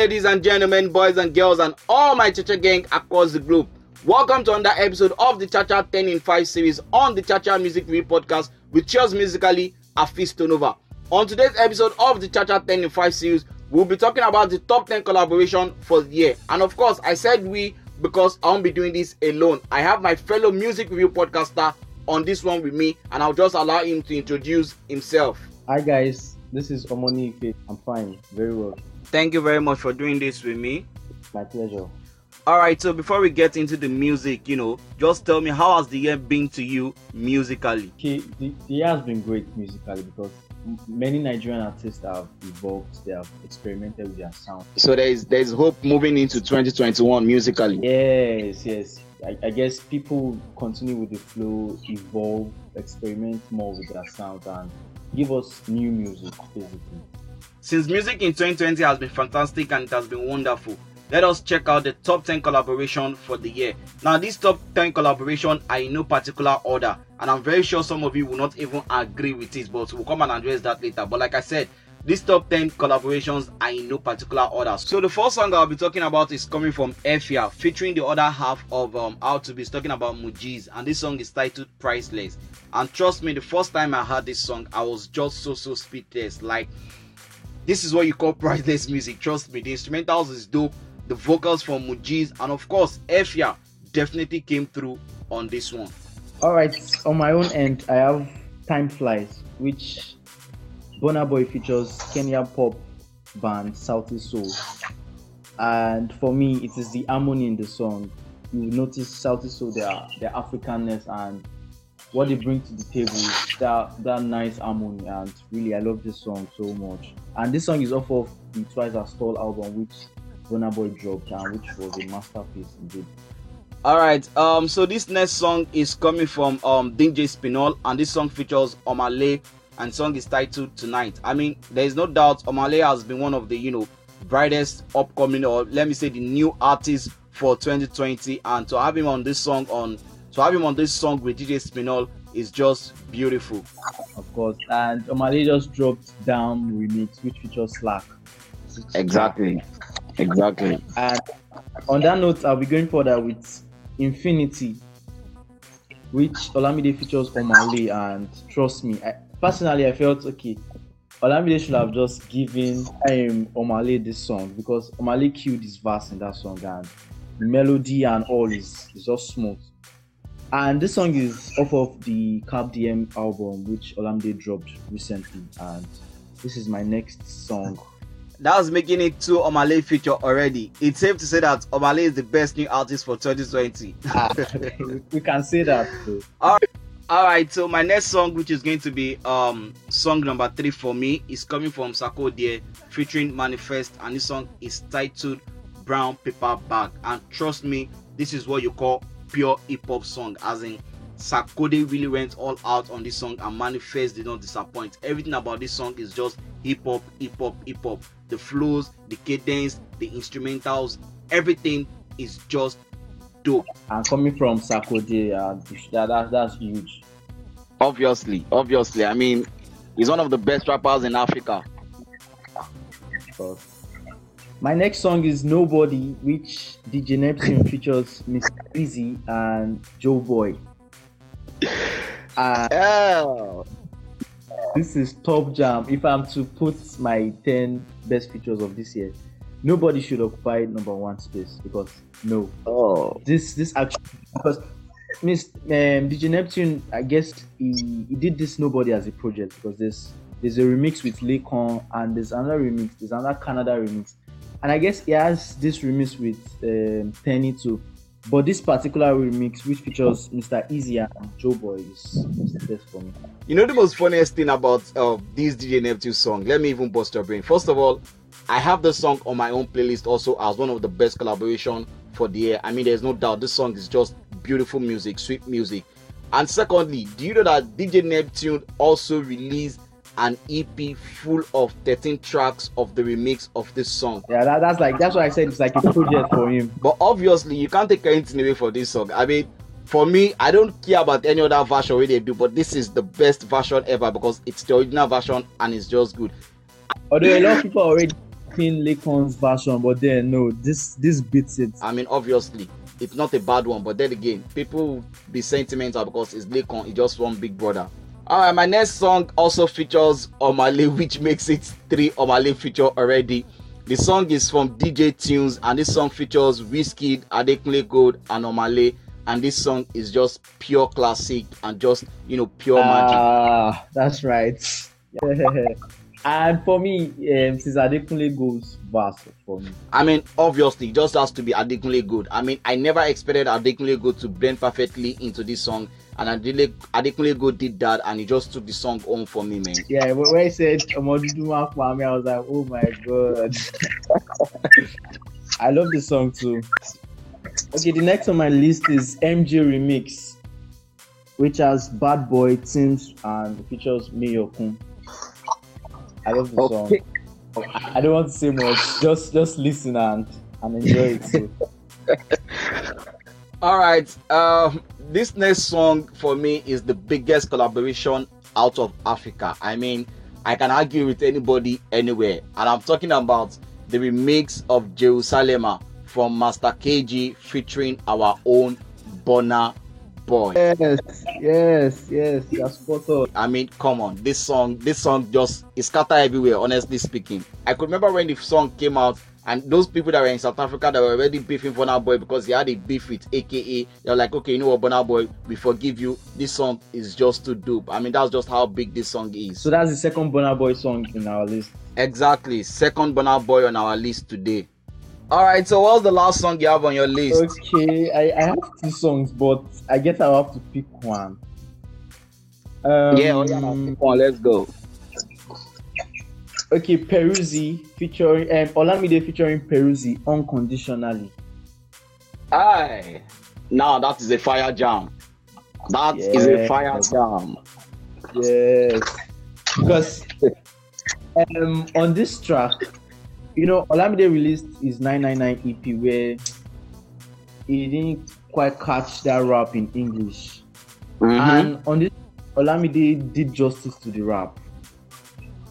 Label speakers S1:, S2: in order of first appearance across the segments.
S1: ladies and gentlemen, boys and girls, and all my Chacha gang across the globe. Welcome to another episode of the Chacha 10 in 5 series on the Chacha Music Review podcast with Cheers Musically, Afis Tonova. On today's episode of the Chacha 10 in 5 series, we'll be talking about the top 10 collaboration for the year. And of course, I said we because I won't be doing this alone. I have my fellow music review podcaster on this one with me, and I'll just allow him to introduce himself.
S2: Hi guys, this is Omoni Ife. I'm fine, very well.
S1: Thank you very much for doing this with me.
S2: My pleasure.
S1: All right, so before we get into the music, you know, just tell me how has the year been to you musically?
S2: Okay, the, the year has been great musically because many Nigerian artists have evolved, they have experimented with their sound.
S1: So there is there is hope moving into 2021 musically.
S2: Yes, yes. I, I guess people continue with the flow, evolve, experiment more with their sound, and give us new music, basically.
S1: Since music in 2020 has been fantastic and it has been wonderful, let us check out the top 10 collaboration for the year. Now, these top 10 collaboration are in no particular order, and I'm very sure some of you will not even agree with it, but we'll come and address that later. But like I said, these top 10 collaborations are in no particular order. So the first song I'll be talking about is coming from Efia, featuring the other half of um, How to Be, talking about Mujiz, and this song is titled Priceless. And trust me, the first time I heard this song, I was just so so speechless. Like this is what you call priceless music. Trust me, the instrumentals is dope, the vocals from Mujiz, and of course, Efia definitely came through on this one.
S2: All right, on my own end, I have Time Flies, which Burna Boy features Kenya pop band Sauti Sol. And for me, it is the harmony in the song. You notice Sauti Sol, their, their Africanness and what they bring to the table, that, that nice harmony. And really, I love this song so much. And this song is off of the Twice as Tall album, which Burna Boy dropped, and which was a masterpiece indeed.
S1: All right, um, so this next song is coming from um DJ Spinall, and this song features Omah Lay, and song is titled Tonight. I mean, there is no doubt Omah Lay has been one of the you know brightest upcoming, or let me say, the new artists for 2020, and to have him on this song on to have him on this song with DJ Spinall is just beautiful.
S2: of course. And Omah Lay just dropped Down remix, which features Slack.
S1: Exactly, exactly.
S2: And on that note, I'll be going further with Infinity, which Olamide features Omah Lay. And trust me, I, personally, I felt okay. Olamide should have just given um, Omah Lay this song because Omah Lay killed his verse in that song, and the melody and all is, is just smooth. And this song is off of the Carpe Diem album, which Olamide dropped recently. And this is my next song.
S1: That's making it two Omah Lay feature already. It's safe to say that Omah Lay is the best new artist for 2020.
S2: Ah, we can say that. Though.
S1: All right, so my next song, which is going to be um song number three for me, is coming from Sarkodie featuring Manifest, and this song is titled Brown Paper Bag. And trust me, this is what you call pure hip hop song, as in Sarkodie really went all out on this song, and Manifest did not disappoint. Everything about this song is just hip hop, hip hop, hip hop. The flows, the cadence, the instrumentals, everything is just
S2: And coming from Sarkodie, uh, that, that, that's huge.
S1: Obviously, obviously. I mean, he's one of the best rappers in Africa.
S2: My next song is Nobody, which DJ Neptune features Mr. Eazi and Joeboy. Uh,
S1: Yeah.
S2: this is top jam. If I'm to put my 10 best features of this year, nobody should occupy number one space because no,
S1: Oh.
S2: this this actually because Miss um, DJ Neptune, I guess he, he did this nobody as a project because there's there's a remix with Laycon and there's another remix, there's another Canada remix, and I guess he has this remix with um, Teni too. But this particular remix, which features Mr. Eazi and Joeboy, is, is the best for me.
S1: You know the most funniest thing about uh, this DJ Neptune song? Let me even bust your brain. First of all, I have the song on my own playlist also as one of the best collaboration for the year. I mean, there's no doubt this song is just beautiful music, sweet music. And secondly, do you know that DJ Neptune also released an EP full of 13 tracks of the remix of this song?
S2: Yeah, that, that's like that's why I said it's like a project for him.
S1: But obviously, you can't take anything away from this song. I mean, for me, I don't care about any other version where they do, but this is the best version ever because it's the original version and it's just good.
S2: Although a lot of people already expecting Laycon's version, but then no, this this beats it.
S1: I mean, obviously, it's not a bad one, but then again, people be sentimental because it's Laycon, it's just one big brother. Alright, my next song also features Omah Lay, which makes it three Omah Lay feature already. The song is from DJ Tunez, and this song features Wizkid, Adekunle Gold, and Omah Lay. And this song is just pure classic and just you know pure magic.
S2: Ah, that's right. and for me, um, since Adekunle goes verse for me.
S1: I mean, obviously, it just has to be Adekunle Gold. I mean, I never expected Adekunle Gold to blend perfectly into this song, and Adele, Adekunle Gold did that, and he just took the song home for me, man.
S2: Yeah, when he said Omoduduma Kwame, I was like, oh my god. I love the song too. Okay, the next on my list is MJ Remix, which has Bad Boy, Timz, and features Mayorkun. I love the song. I don't want to say much. Just just listen and and enjoy it. Too.
S1: All right. Um, this next song for me is the biggest collaboration out of Africa. I mean, I can argue with anybody anywhere, and I'm talking about the remix of Jerusalema from Master KG featuring our own Burna Boy.
S2: Yes, yes, yes. You're spot on.
S1: I mean, come on, this song, this song just is scattered everywhere. Honestly speaking, I could remember when the song came out, and those people that were in South Africa that were already beefing for Burna Boy because he had a beef with AKA. They're like, okay, you know what, Burna Boy, we forgive you. This song is just too dope. I mean, that's just how big this song is.
S2: So that's the second Burna Boy song in our list.
S1: Exactly, second Burna Boy on our list today. All right, so what's the last song you have on your list?
S2: Okay, I, I have two songs, but I guess I'll have to pick one. Um,
S1: yeah, oh yeah, pick one. Let's go.
S2: Okay, Peruzzi featuring um, Olamide featuring Peruzzi unconditionally.
S1: Aye. Now that is a fire jam. That is a fire jam.
S2: Yes, because um, on this track, you know, Olamide released his 999 EP where he didn't quite catch that rap in English.
S1: Mhm.
S2: And on this, Olamide did justice to the rap,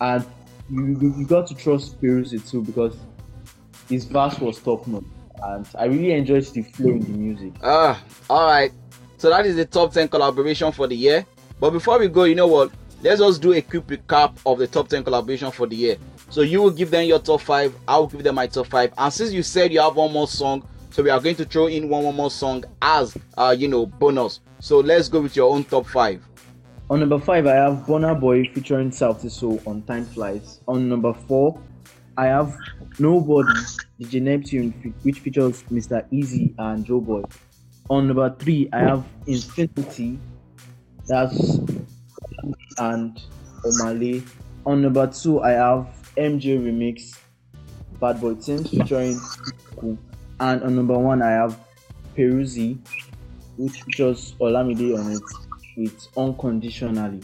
S2: and you you, got to trust Peruzzi too because his verse was top notch, and I really enjoyed the flow in the music.
S1: Ah, all right. So that is the top 10 collaboration for the year. But before we go, you know what? Let's just do a quick recap of the top 10 collaboration for the year. So you will give them your top 5, I will give them my top 5. And since you said you have one more song, so we are going to throw in one, one more song as uh, you know, bonus. So let's go with your own top 5.
S2: On number five, I have Burna Boy featuring Sauti Sol on Time Flies. On number four, I have Nobody, DJ Neptune, which features Mr. Eazi and Joeboy. On number three, I have Infinity, that's and Omah Lay. On number two, I have MJ Remix, Bad Boy Timz featuring Cool. And on number one, I have Peruzzi, which features Olamide on it with Unconditionally.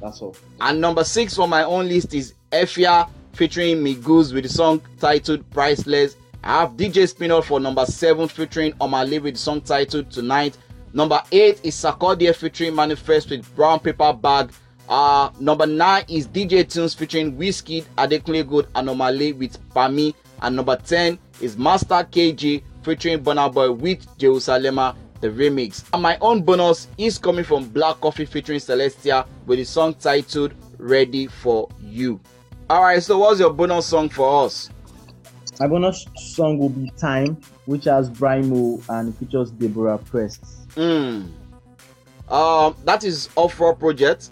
S2: That's all.
S1: And number 6 on my own list is Efia featuring Miguz with the song titled Priceless. I have DJ Spinall for number 7 featuring Omah Lay with the song titled Tonight. Number 8 is Sarkodie featuring Manifest with Brown Paper Bag. Uh, number 9 is DJ Tunez featuring Wizkid, Adekunle Gold and Omah Lay with Pami. And number 10 is Master KG featuring Burna Boy with Jerusalema the remix. And my own bonus is coming from Black Coffee featuring Celestia with the song titled Ready for You. Alright, so what's your bonus song for us?
S2: My bonus song will be Time, which has Brimo and features Deborah Prest.
S1: Hmm. Um, that is off road project.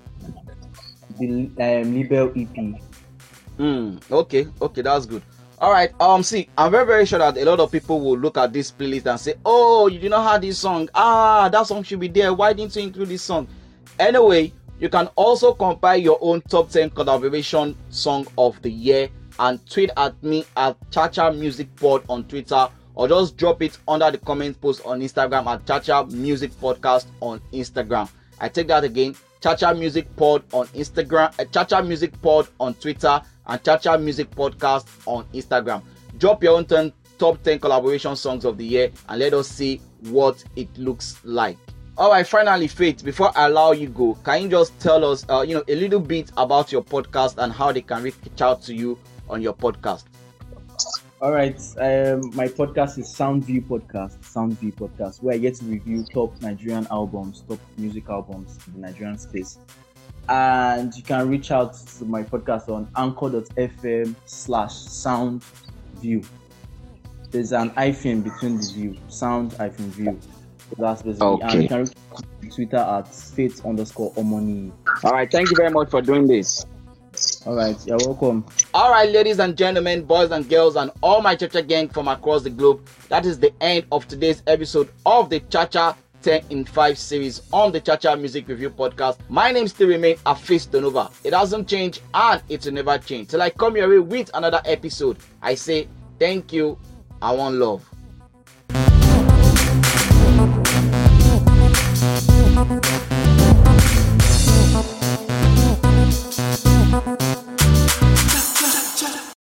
S2: The um, Libel EP.
S1: Hmm. Okay, okay, that's good. Alright, um, see, I'm very, very sure that a lot of people will look at this playlist and say, Oh, you did not have this song. Ah, that song should be there. Why didn't you include this song? Anyway, you can also compile your own top 10 collaboration song of the year and tweet at me at Chacha Music Pod on Twitter or just drop it under the comment post on Instagram at Chacha Music Podcast on Instagram. I take that again. Chacha Music Pod on Instagram, uh, Chacha Music Pod on Twitter, and Chacha Music Podcast on Instagram. Drop your own 10, top 10 collaboration songs of the year and let us see what it looks like. All right, finally, Faith, before I allow you go, can you just tell us, uh, you know, a little bit about your podcast and how they can reach out to you on your podcast?
S2: All right. Um, my podcast is Soundview Podcast. Soundview Podcast, where I get to review top Nigerian albums, top music albums in the Nigerian space. And you can reach out to my podcast on anchor.fm slash soundview. There's an hyphen between the view, sound hyphen view. So that's basically. And you can reach out to Twitter at faith underscore omoni.
S3: All right. Thank you very much for doing this.
S2: All right, you're welcome.
S1: All right, ladies and gentlemen, boys and girls, and all my Chacha gang from across the globe, that is the end of today's episode of the Chacha 10 in 5 series on the Chacha Music Review Podcast. My name still remains Afis Donova. It hasn't changed and it will never change. Till I come your way with another episode, I say thank you. I want love.